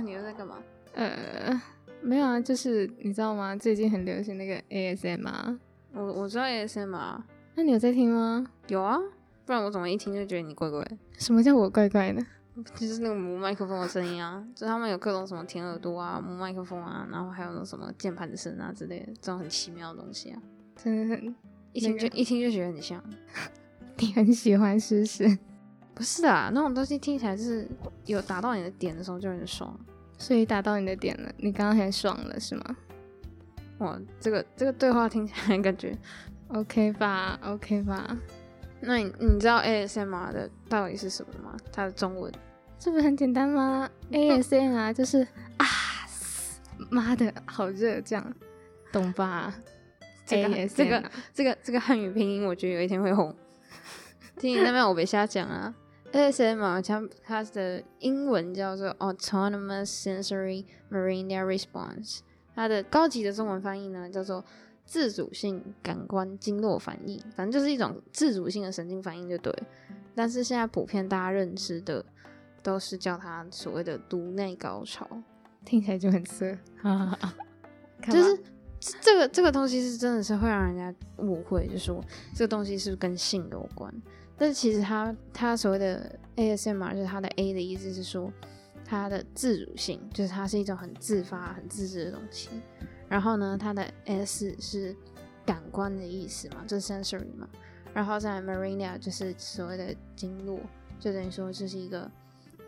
啊，你又在干嘛？呃，没有啊，就是你知道吗？最近很流行那个 ASMR 啊。我我知道 ASMR 啊。那你有在听吗？有啊，不然我怎么一听就觉得你怪怪的？什么叫我怪怪的？就是那个摸麦克风的声音啊，就他们有各种什么舔耳朵啊、摸麦克风啊，然后还有那种什么键盘的声啊之类的，这种很奇妙的东西啊，真的很一听就、那个、一听就觉得很像。你很喜欢是不是？不是啊，那种东西听起来就是有打到你的点的时候就很爽，所以打到你的点了，你刚刚很爽了是吗？哇，这个这个对话听起来感觉 OK 吧？OK 吧？那你你知道 ASMR 的到底是什么吗？它的中文？这不是很简单吗？ASMR 就是啊，妈的好热，这样懂吧？这个这个这个这个汉语拼音，我觉得有一天会红。听你那边我别瞎讲啊！ASMR 它它的英文叫做 Autonomous Sensory Meridian Response，它的高级的中文翻译呢叫做自主性感官经络反应，反正就是一种自主性的神经反应就对。但是现在普遍大家认知的。都是叫它所谓的颅内高潮，听起来就很色，就是这个这个东西是真的是会让人家误会，就说这个东西是不是跟性有关？但是其实它它所谓的 ASMR 就是它的 A 的意思是说它的自主性，就是它是一种很自发、很自制的东西。然后呢，它的 S 是感官的意思嘛，就是 sensory 嘛。然后在 Marina 就是所谓的经络，就等于说这是一个。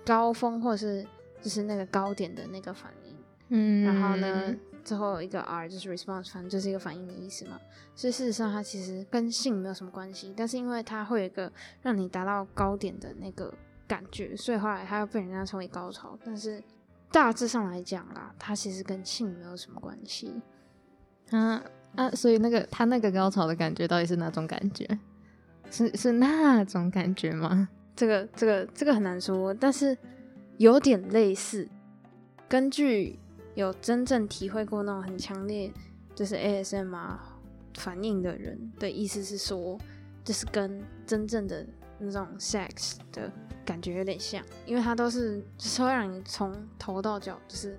高峰或是就是那个高点的那个反应，嗯，然后呢，最后一个 R 就是 response，反正就是一个反应的意思嘛。所以事实上它其实跟性没有什么关系，但是因为它会有一个让你达到高点的那个感觉，所以后来它又被人家称为高潮。但是大致上来讲啦，它其实跟性没有什么关系。啊啊，所以那个他那个高潮的感觉到底是哪种感觉？是是那种感觉吗？这个这个这个很难说，但是有点类似。根据有真正体会过那种很强烈就是 ASMR 反应的人的意思是说，就是跟真正的那种 sex 的感觉有点像，因为它都是就是会让你从头到脚就是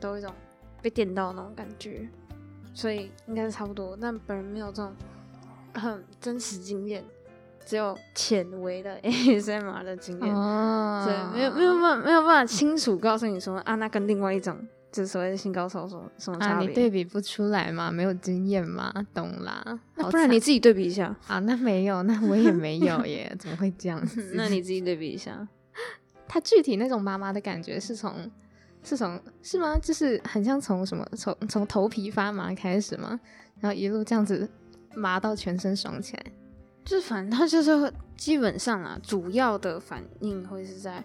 都有一种被电到那种感觉，所以应该是差不多。但本人没有这种很真实经验。只有浅微的 ASMR 的经验，哦，对，没有没有办法没有办法清楚告诉你说啊，那跟另外一种就所谓的性高潮什么什么差别？啊，你对比不出来吗？没有经验吗？懂啦。那不然你自己对比一下啊？那没有，那我也没有耶，怎么会这样子？那你自己对比一下，他具体那种麻麻的感觉是从是从是吗？就是很像从什么从从头皮发麻开始吗？然后一路这样子麻到全身爽起来。就是反正他就是基本上啊，主要的反应会是在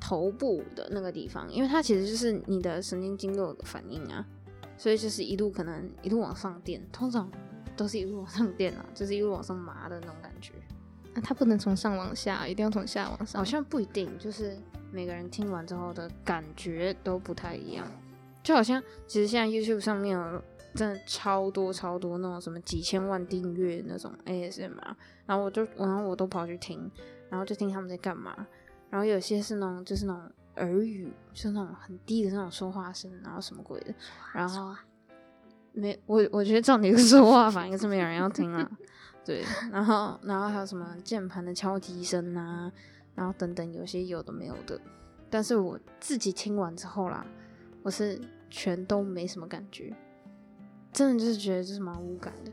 头部的那个地方，因为它其实就是你的神经经络的反应啊，所以就是一路可能一路往上垫，通常都是一路往上垫啊，就是一路往上麻的那种感觉。那它不能从上往下，一定要从下往上？好像不一定，就是每个人听完之后的感觉都不太一样。就好像其实现在 YouTube 上面有。真的超多超多那种什么几千万订阅那种 ASMR，然后我就然后我都跑去听，然后就听他们在干嘛，然后有些是那种就是那种耳语，就是那种很低的那种说话声，然后什么鬼的，然后没我我觉得照你的 说话反应是没有人要听啊，对，然后然后还有什么键盘的敲击声啊，然后等等有些有的没有的，但是我自己听完之后啦，我是全都没什么感觉。真的就是觉得就是蛮无感的。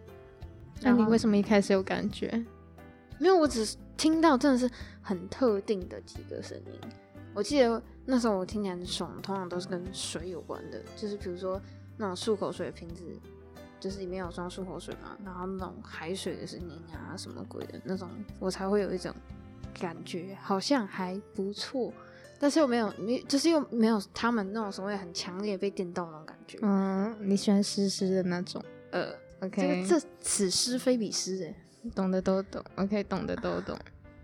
那你为什么一开始有感觉？因为我只是听到真的是很特定的几个声音。我记得那时候我听起来很爽，通常都是跟水有关的，就是比如说那种漱口水的瓶子，就是里面有装漱口水嘛，然后那种海水的声音啊，什么鬼的那种，我才会有一种感觉，好像还不错。但是又没有，没就是又没有他们那种所谓很强烈被电到那种感觉。嗯，你喜欢湿湿的那种？呃，OK，这这此湿非彼湿诶，懂的都懂。OK，懂的都懂。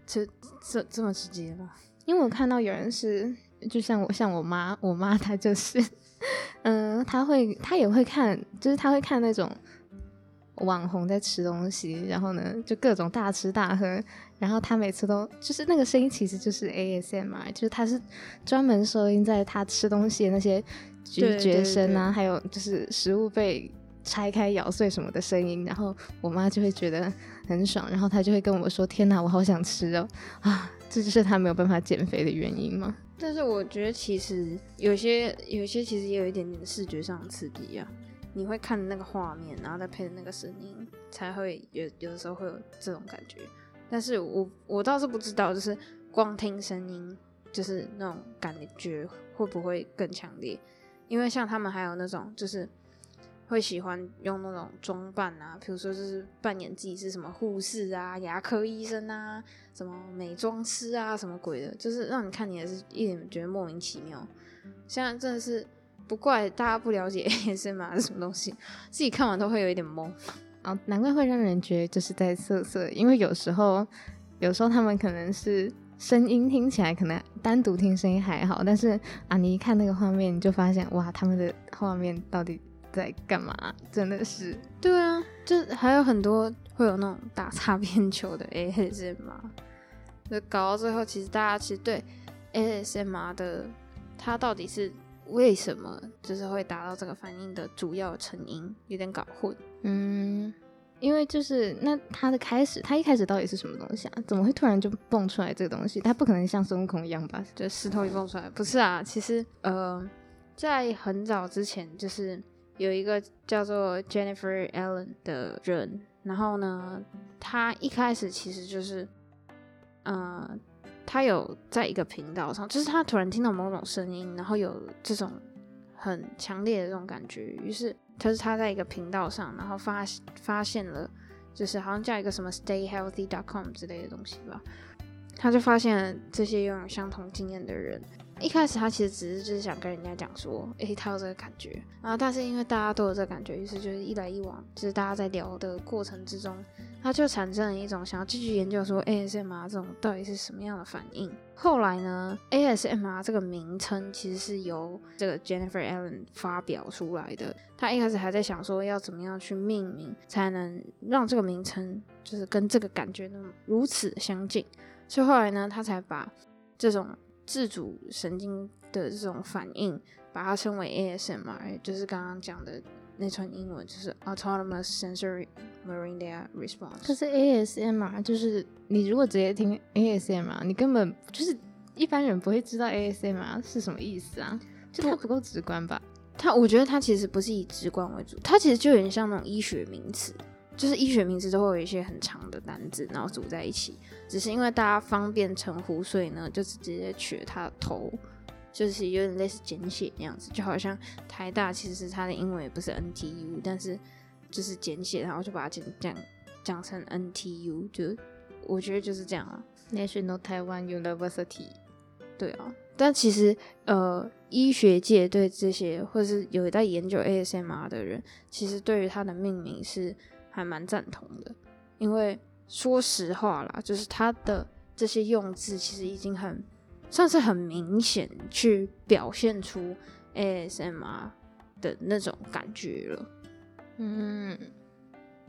这这这么直接吧？因为我看到有人是，就像我像我妈，我妈她就是，嗯，她会她也会看，就是她会看那种网红在吃东西，然后呢就各种大吃大喝，然后她每次都就是那个声音其实就是 ASMR，就是她是专门收音在她吃东西的那些咀嚼声啊，还有就是食物被拆开咬碎什么的声音，然后我妈就会觉得很爽，然后她就会跟我说：“天哪，我好想吃哦！”啊，这就是她没有办法减肥的原因吗？但是我觉得其实有些有些其实也有一点点视觉上的刺激啊。你会看那个画面，然后再配的那个声音，才会有有的时候会有这种感觉。但是我我倒是不知道，就是光听声音，就是那种感觉会不会更强烈？因为像他们还有那种就是会喜欢用那种装扮啊，比如说就是扮演自己是什么护士啊、牙科医生啊、什么美妆师啊、什么鬼的，就是让你看你也是一点觉得莫名其妙。现在真的是。不怪大家不了解 ASMR 是什么东西，自己看完都会有一点懵啊，难怪会让人觉得就是在色色，因为有时候，有时候他们可能是声音听起来可能单独听声音还好，但是啊，你一看那个画面，你就发现哇，他们的画面到底在干嘛？真的是，对啊，就还有很多会有那种打擦边球的 ASMR，就搞到最后，其实大家其实对 ASMR 的它到底是。为什么就是会达到这个反应的主要成因有点搞混？嗯，因为就是那它的开始，它一开始到底是什么东西啊？怎么会突然就蹦出来这个东西？它不可能像孙悟空一样吧？就石头一蹦出来？不是啊，其实呃，在很早之前，就是有一个叫做 Jennifer Allen 的人，然后呢，他一开始其实就是呃。他有在一个频道上，就是他突然听到某种声音，然后有这种很强烈的这种感觉，于是他是他在一个频道上，然后发发现了，就是好像叫一个什么 stayhealthy.com 之类的东西吧，他就发现这些拥有相同经验的人。一开始他其实只是就是想跟人家讲说，诶、欸，他有这个感觉，然后但是因为大家都有这个感觉，于是就是一来一往，就是大家在聊的过程之中，他就产生了一种想要继续研究说 ASMR 这种到底是什么样的反应。后来呢，ASMR 这个名称其实是由这个 Jennifer Allen 发表出来的。他一开始还在想说要怎么样去命名，才能让这个名称就是跟这个感觉那么如此相近。所以后来呢，他才把这种。自主神经的这种反应，把它称为 ASMR，就是刚刚讲的那串英文，就是 Autonomous Sensory Meridian Response。可是 ASMR 就是你如果直接听 ASMR，你根本就是一般人不会知道 ASMR 是什么意思啊，就它不够直观吧？它，我觉得它其实不是以直观为主，它其实就有点像那种医学名词。就是医学名词都会有一些很长的单字，然后组在一起，只是因为大家方便称呼，所以呢，就是直接取它的头，就是有点类似简写那样子，就好像台大其实它的英文也不是 NTU，但是就是简写，然后就把它简讲讲成 NTU，就我觉得就是这样啊，National Taiwan University，对啊，但其实呃，医学界对这些或者是有在研究 ASMR 的人，其实对于它的命名是。还蛮赞同的，因为说实话啦，就是他的这些用字其实已经很算是很明显去表现出 ASMR 的那种感觉了。嗯，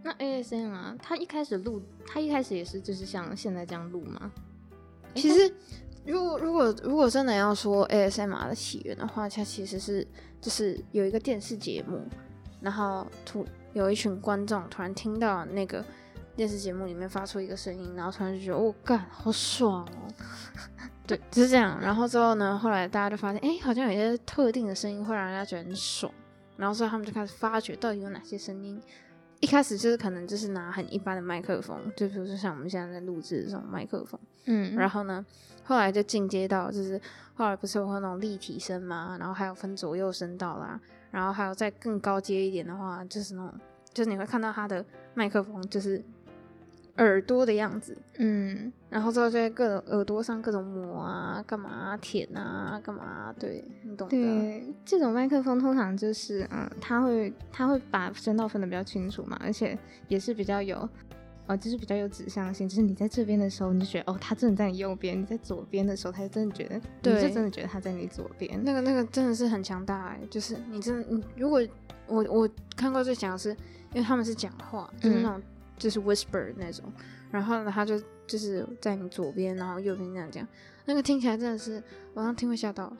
那 ASMR 他一开始录，他一开始也是就是像现在这样录吗？其实，如果如果如果真的要说 ASMR 的起源的话，它其实是就是有一个电视节目，然后突。有一群观众突然听到那个电视节目里面发出一个声音，然后突然就觉得我，干，好爽哦！对，就是这样。然后之后呢，后来大家就发现，哎，好像有些特定的声音会让人家觉得很爽。然后所以他们就开始发掘到底有哪些声音。一开始就是可能就是拿很一般的麦克风，就比如说像我们现在在录制的这种麦克风。嗯。然后呢，后来就进阶到就是后来不是有那种立体声嘛，然后还有分左右声道啦。然后还有再更高阶一点的话，就是那种，就是你会看到它的麦克风，就是耳朵的样子，嗯，然后之后就在各种耳朵上各种抹啊，干嘛啊，舔啊，干嘛啊，对，你懂的。对，这种麦克风通常就是，嗯，它会它会把声道分的比较清楚嘛，而且也是比较有哦，就是比较有指向性，就是你在这边的时候，你就觉得哦，他真的在你右边；你在左边的时候，他就真的觉得，对，你就真的觉得他在你左边。那个那个真的是很强大哎，就是你真的，你如果我我看过最强的是，因为他们是讲话，就是那种、嗯、就是 whisper 那种，然后呢，他就就是在你左边，然后右边那样讲，那个听起来真的是，我刚听会吓到，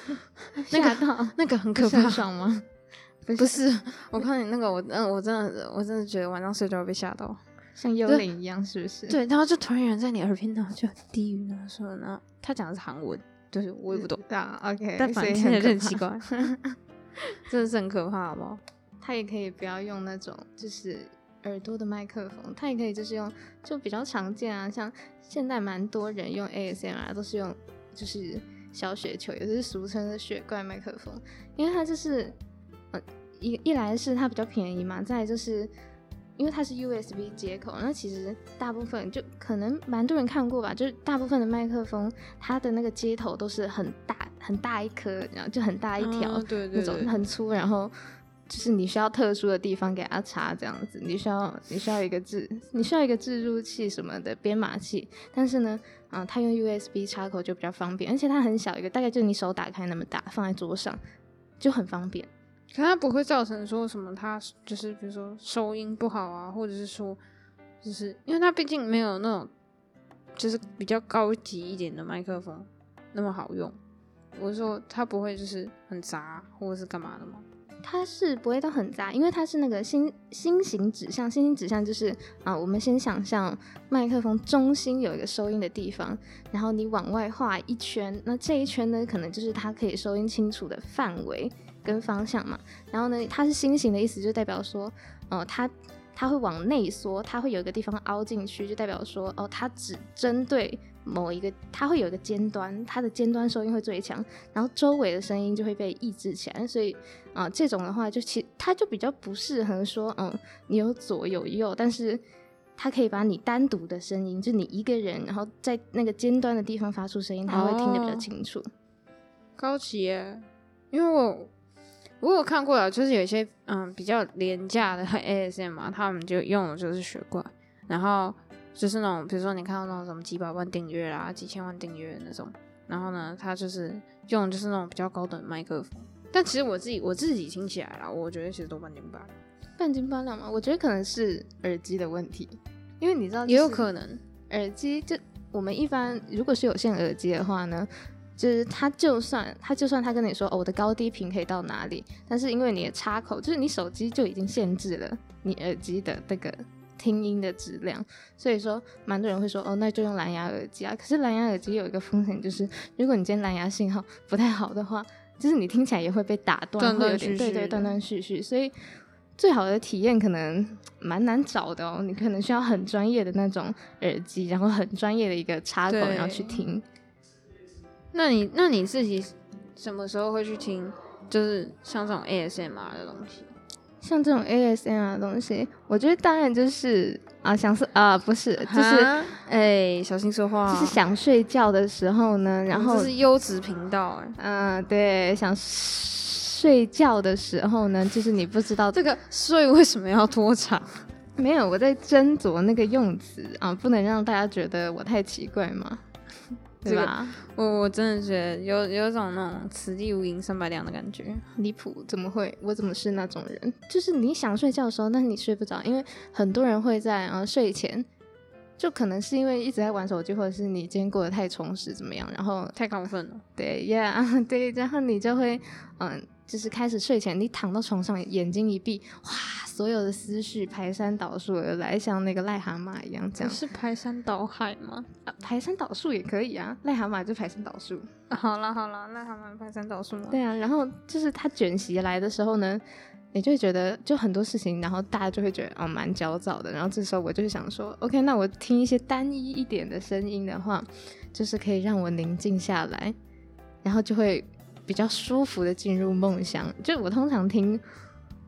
吓到，那个很可怕，爽吗？不是，我看你那个，我嗯，我真的我真的觉得晚上睡觉会被吓到。像幽灵一样，是不是？对，然后就突然有人在你耳边，然后就低语呢，说然后，他讲的是韩文，就是我也不懂。啊，OK，但反正很奇怪，真的是很可怕，好不好？他也可以不要用那种就是耳朵的麦克风，他也可以就是用就比较常见啊，像现在蛮多人用 ASMR 都是用就是小雪球，也就是俗称的雪怪麦克风，因为它就是呃一一来是它比较便宜嘛，再来就是。因为它是 USB 接口，那其实大部分就可能蛮多人看过吧，就是大部分的麦克风，它的那个接头都是很大很大一颗，然后就很大一条，哦，对对对，那种很粗，然后就是你需要特殊的地方给它插这样子，你需要你需要一个置你需要一个置入器什么的编码器，但是呢，啊，它用 USB 插口就比较方便，而且它很小一个，大概就你手打开那么大，放在桌上就很方便。可它不会造成说什么，它就是比如说收音不好啊，或者是说，就是因为它毕竟没有那种，就是比较高级一点的麦克风那么好用。我是说它不会就是很杂或者是干嘛的吗？它是不会到很杂，因为它是那个星星形指向，心形指向就是啊，我们先想象麦克风中心有一个收音的地方，然后你往外画一圈，那这一圈呢，可能就是它可以收音清楚的范围。跟方向嘛，然后呢，它是心形的意思，就代表说，呃，它它会往内缩，它会有一个地方凹进去，就代表说，哦，它只针对某一个，它会有一个尖端，它的尖端收音会最强，然后周围的声音就会被抑制起来，所以啊、呃，这种的话就其它就比较不适合说，嗯，你有左有右，但是它可以把你单独的声音，就你一个人，然后在那个尖端的地方发出声音，它会听得比较清楚。哦、高级耶，因为我。我有看过啊，就是有一些嗯比较廉价的 ASM 嘛，他们就用的就是雪怪，然后就是那种比如说你看到那种什么几百万订阅啦、几千万订阅那种，然后呢，他就是用的就是那种比较高等麦克风。但其实我自己我自己听起来啦，我觉得其实都半斤八两，半斤八两嘛。我觉得可能是耳机的问题，因为你知道，也有可能耳机就我们一般如果是有线耳机的话呢。就是他，就算他，就算他跟你说，哦，我的高低频可以到哪里，但是因为你的插口，就是你手机就已经限制了你耳机的那个听音的质量，所以说，蛮多人会说，哦，那就用蓝牙耳机啊。可是蓝牙耳机有一个风险，就是如果你今天蓝牙信号不太好的话，就是你听起来也会被打断，会有点对对断断续续。所以最好的体验可能蛮难找的哦，你可能需要很专业的那种耳机，然后很专业的一个插口，然后去听。那你那你自己什么时候会去听？就是像这种 ASMR 的东西，像这种 ASMR 的东西，我觉得当然就是啊，想是啊，不是，就是哎、欸，小心说话，就是想睡觉的时候呢，然后这是优质频道哎，嗯，对，想睡觉的时候呢，就是你不知道 这个睡为什么要拖长？没有，我在斟酌那个用词啊，不能让大家觉得我太奇怪嘛。对吧？这个、我我真的觉得有有种那种此地无银三百两的感觉，离谱！怎么会？我怎么是那种人？就是你想睡觉的时候，但是你睡不着，因为很多人会在呃睡前，就可能是因为一直在玩手机，或者是你今天过得太充实，怎么样？然后太亢奋了。对，Yeah，对，然后你就会嗯。就是开始睡前，你躺到床上，眼睛一闭，哇，所有的思绪排山倒树而来，像那个癞蛤蟆一样，这样。是排山倒海吗？啊，排山倒树也可以啊，癞蛤蟆就排山倒树。啊，好了好了，癞蛤蟆排山倒树吗？对啊，然后就是它卷袭来的时候呢，你就会觉得就很多事情，然后大家就会觉得哦蛮焦躁的，然后这时候我就是想说，OK，那我听一些单一一点的声音的话，就是可以让我宁静下来，然后就会。比较舒服的进入梦乡，就我通常听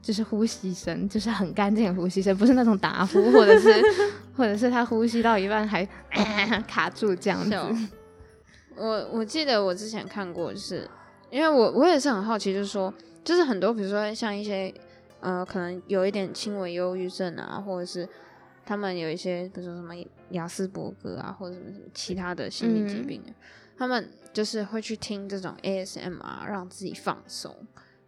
就是呼吸声，就是很干净的呼吸声，不是那种打呼，或者是 或者是他呼吸到一半还、呃、卡住这样子。我我记得我之前看过，就是因为我我也是很好奇，就是说，就是很多比如说像一些呃可能有一点轻微忧郁症啊，或者是他们有一些，比如说什么雅斯伯格啊，或者什么什么其他的心理疾病，嗯、他们就是会去听这种 ASMR 让自己放松。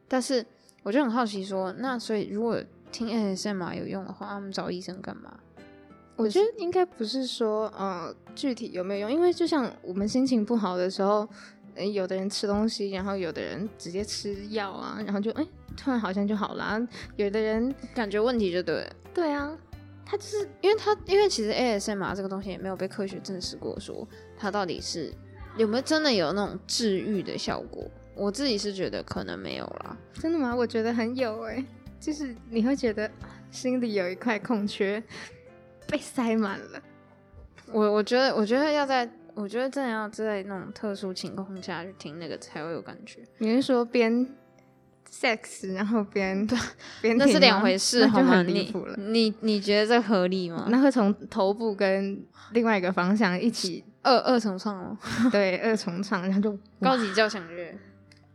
但是我就很好奇说，那所以如果听 ASMR 有用的话，他们找医生干嘛？我觉得应该不是说呃具体有没有用，因为就像我们心情不好的时候，诶，有的人吃东西，然后有的人直接吃药啊，然后就诶，突然好像就好了。有的人感觉问题就对了，对啊，他就是因为他因为其实 ASMR 这个东西也没有被科学证实过，说它到底是有没有真的有那种治愈的效果。我自己是觉得可能没有啦。真的吗？我觉得很有哎，就是你会觉得心里有一块空缺。被塞满了，我我觉得，我觉得要在，我觉得真的要在那种特殊情况下去听那个才会有感觉。你是说边 sex 然后边对边 那是两回事，就很离谱了你你觉得这合理吗？那会从头部跟另外一个方向一起二二重唱哦，对，二重唱，然后就 高级交响乐，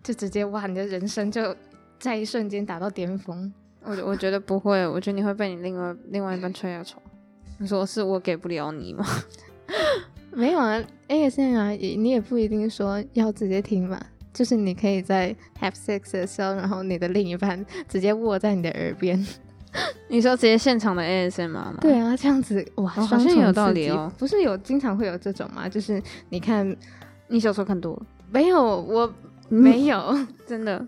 就直接哇，你的人生就在一瞬间达到巅峰。我我觉得不会，我觉得你会被你另外另外一半吹下床。你说是我给不了你吗？没有啊，ASMR 也你也不一定说要直接听嘛，就是你可以在 have sex 的时候，然后你的另一半直接握在你的耳边，你说直接现场的 ASMR 吗？对啊，这样子哇，好像有道理哦。不是有经常会有这种吗？就是你看，你小说看多了？没有，我没有，嗯、真的，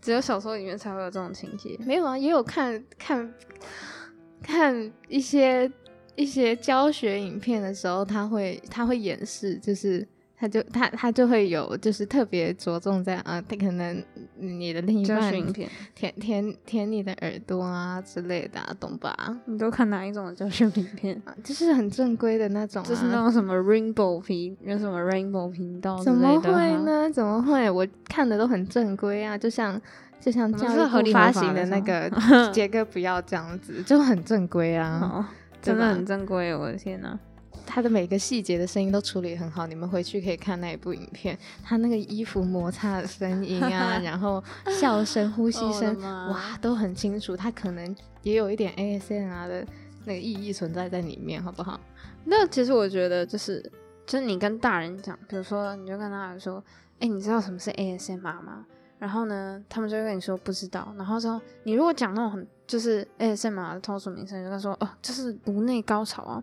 只有小说里面才会有这种情节。没有啊，也有看看看一些。一些教学影片的时候，他会他会演示，就是他就他他就会有，就是特别着重在啊，他可能你的另一半舔舔舔你的耳朵啊之类的，啊，懂吧？你都看哪一种的教学影片？啊，就是很正规的那种，啊，就是那种什么 Rainbow 频，有什么 Rainbow 频道？怎么会呢？怎么会？我看的都很正规啊，就像就像教育部发行的那个 杰哥不要这样子，就很正规啊。真的很正规，我的天呐，他的每个细节的声音都处理很好，你们回去可以看那一部影片，他那个衣服摩擦的声音啊，然后笑声、呼吸声，哇，都很清楚。他可能也有一点 ASMR 的那个意义存在在里面，好不好？那其实我觉得就是，就是你跟大人讲，比如说你就跟他说，哎、欸，你知道什么是 ASMR 吗？然后呢，他们就会跟你说不知道。然后说你如果讲那种很就是 ASMR 的通俗名称，就跟他说哦，就是颅内高潮啊，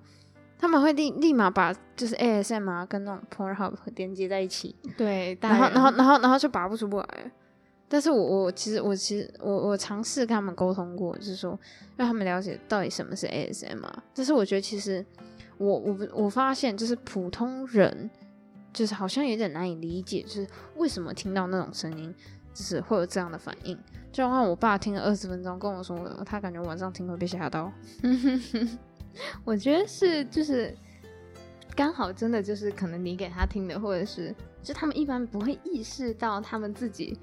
他们会立立马把就是 ASMR 跟那种 Pornhub 连接在一起。对，然后然后然后然后就拔不出不来。但是我我其实我其实我我尝试跟他们沟通过，就是说让他们了解到底什么是 ASMR。但是我觉得其实我我我发现就是普通人就是好像有点难以理解，就是为什么听到那种声音。就是会有这样的反应，就像我爸听了二十分钟跟我说，他感觉晚上听会被吓到。我觉得是，就是刚好真的就是可能你给他听的，或者是就他们一般不会意识到他们自己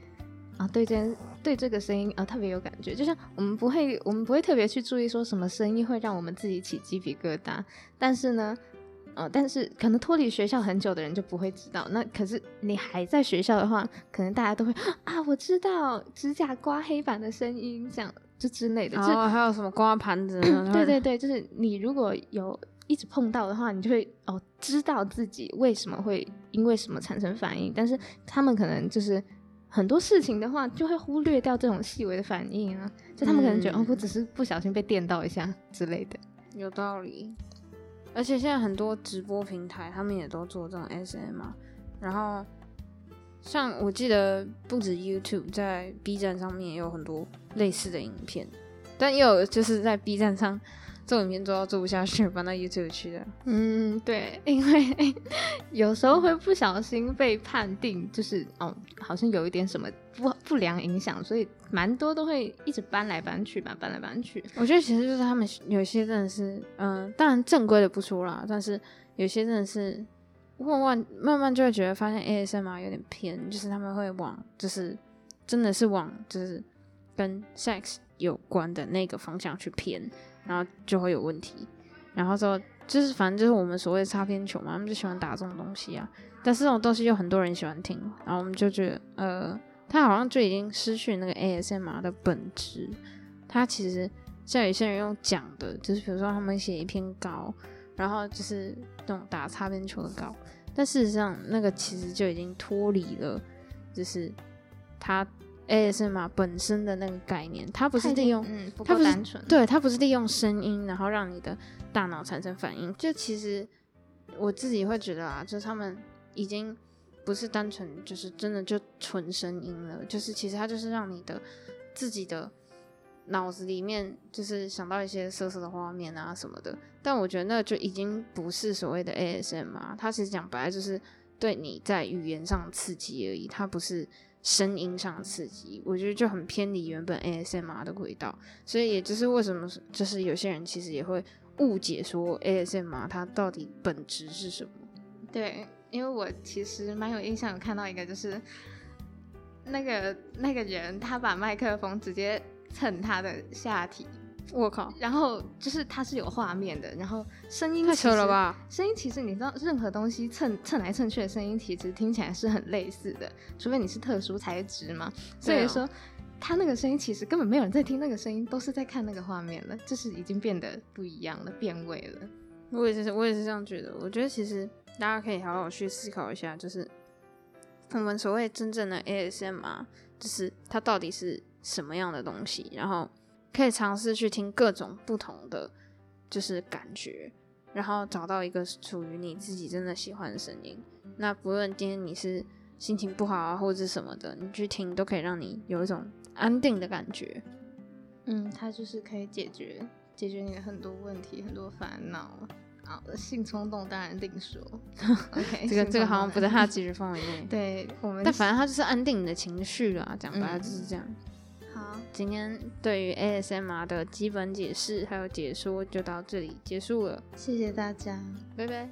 啊对这对这个声音啊特别有感觉，就像我们不会我们不会特别去注意说什么声音会让我们自己起鸡皮疙瘩，但是呢。呃，但是可能脱离学校很久的人就不会知道。那可是你还在学校的话，可能大家都会啊，我知道指甲刮黑板的声音，这样就之类的。哦，还有什么刮盘子？对对对，就是你如果有一直碰到的话，你就会哦知道自己为什么会因为什么产生反应。但是他们可能就是很多事情的话，就会忽略掉这种细微的反应啊。就他们可能觉得、嗯、哦，我只是不小心被电到一下之类的。有道理。而且现在很多直播平台，他们也都做这种 SM 啊然后像我记得不止 YouTube，在 B 站上面也有很多类似的影片，但也有就是在 B 站上。做影片做到做不下去，搬到 YouTube 去的。嗯，对，因为 有时候会不小心被判定就是哦，好像有一点什么不不良影响，所以蛮多都会一直搬来搬去吧，搬来搬去。我觉得其实就是他们有些真的是，嗯、呃，当然正规的不说啦，但是有些真的是慢慢慢慢就会觉得发现 ASMR 有点偏，就是他们会往就是真的是往就是跟 sex 有关的那个方向去偏。然后就会有问题，然后说就是反正就是我们所谓的擦边球嘛，他们就喜欢打这种东西啊。但是这种东西又很多人喜欢听，然后我们就觉得，呃，他好像就已经失去那个 ASMR 的本质。他其实像有些人用讲的，就是比如说他们写一篇稿，然后就是那种打擦边球的稿，但事实上那个其实就已经脱离了，就是他 ASMR 本身的那个概念，它不是利用，嗯，不它不单纯，对，它不是利用声音，然后让你的大脑产生反应。就其实我自己会觉得啊，就是他们已经不是单纯就是真的就纯声音了，就是其实它就是让你的自己的脑子里面就是想到一些色色的画面啊什么的。但我觉得那就已经不是所谓的 ASMR，它其实讲白了就是对你在语言上的刺激而已，它不是。声音上的刺激，我觉得就很偏离原本 ASMR 的轨道，所以也就是为什么，就是有些人其实也会误解说 ASMR 它到底本质是什么？对，因为我其实蛮有印象，有看到一个就是那个那个人他把麦克风直接蹭他的下体。我靠！然后就是它是有画面的，然后声音太扯了吧？声音其实你知道，任何东西蹭蹭来蹭去的声音，其实听起来是很类似的，除非你是特殊材质嘛。所以说，它那个声音其实根本没有人在听那个声音，都是在看那个画面了，就是已经变得不一样了，变味了。我也是，我也是这样觉得。我觉得其实大家可以好好去思考一下，就是我们所谓真正的 ASMR，就是它到底是什么样的东西，然后。可以尝试去听各种不同的，就是感觉，然后找到一个属于你自己真的喜欢的声音。那不论今天你是心情不好啊，或者是什么的，你去听都可以让你有一种安定的感觉。嗯，它就是可以解决解决你的很多问题、很多烦恼。好的，性冲动当然另说。OK，这个这个好像不在他的解决范围内。对，我们但反正它就是安定你的情绪啊，讲白了就是这样。嗯今天对于 ASMR 的基本解释还有解说就到这里结束了，谢谢大家，拜拜。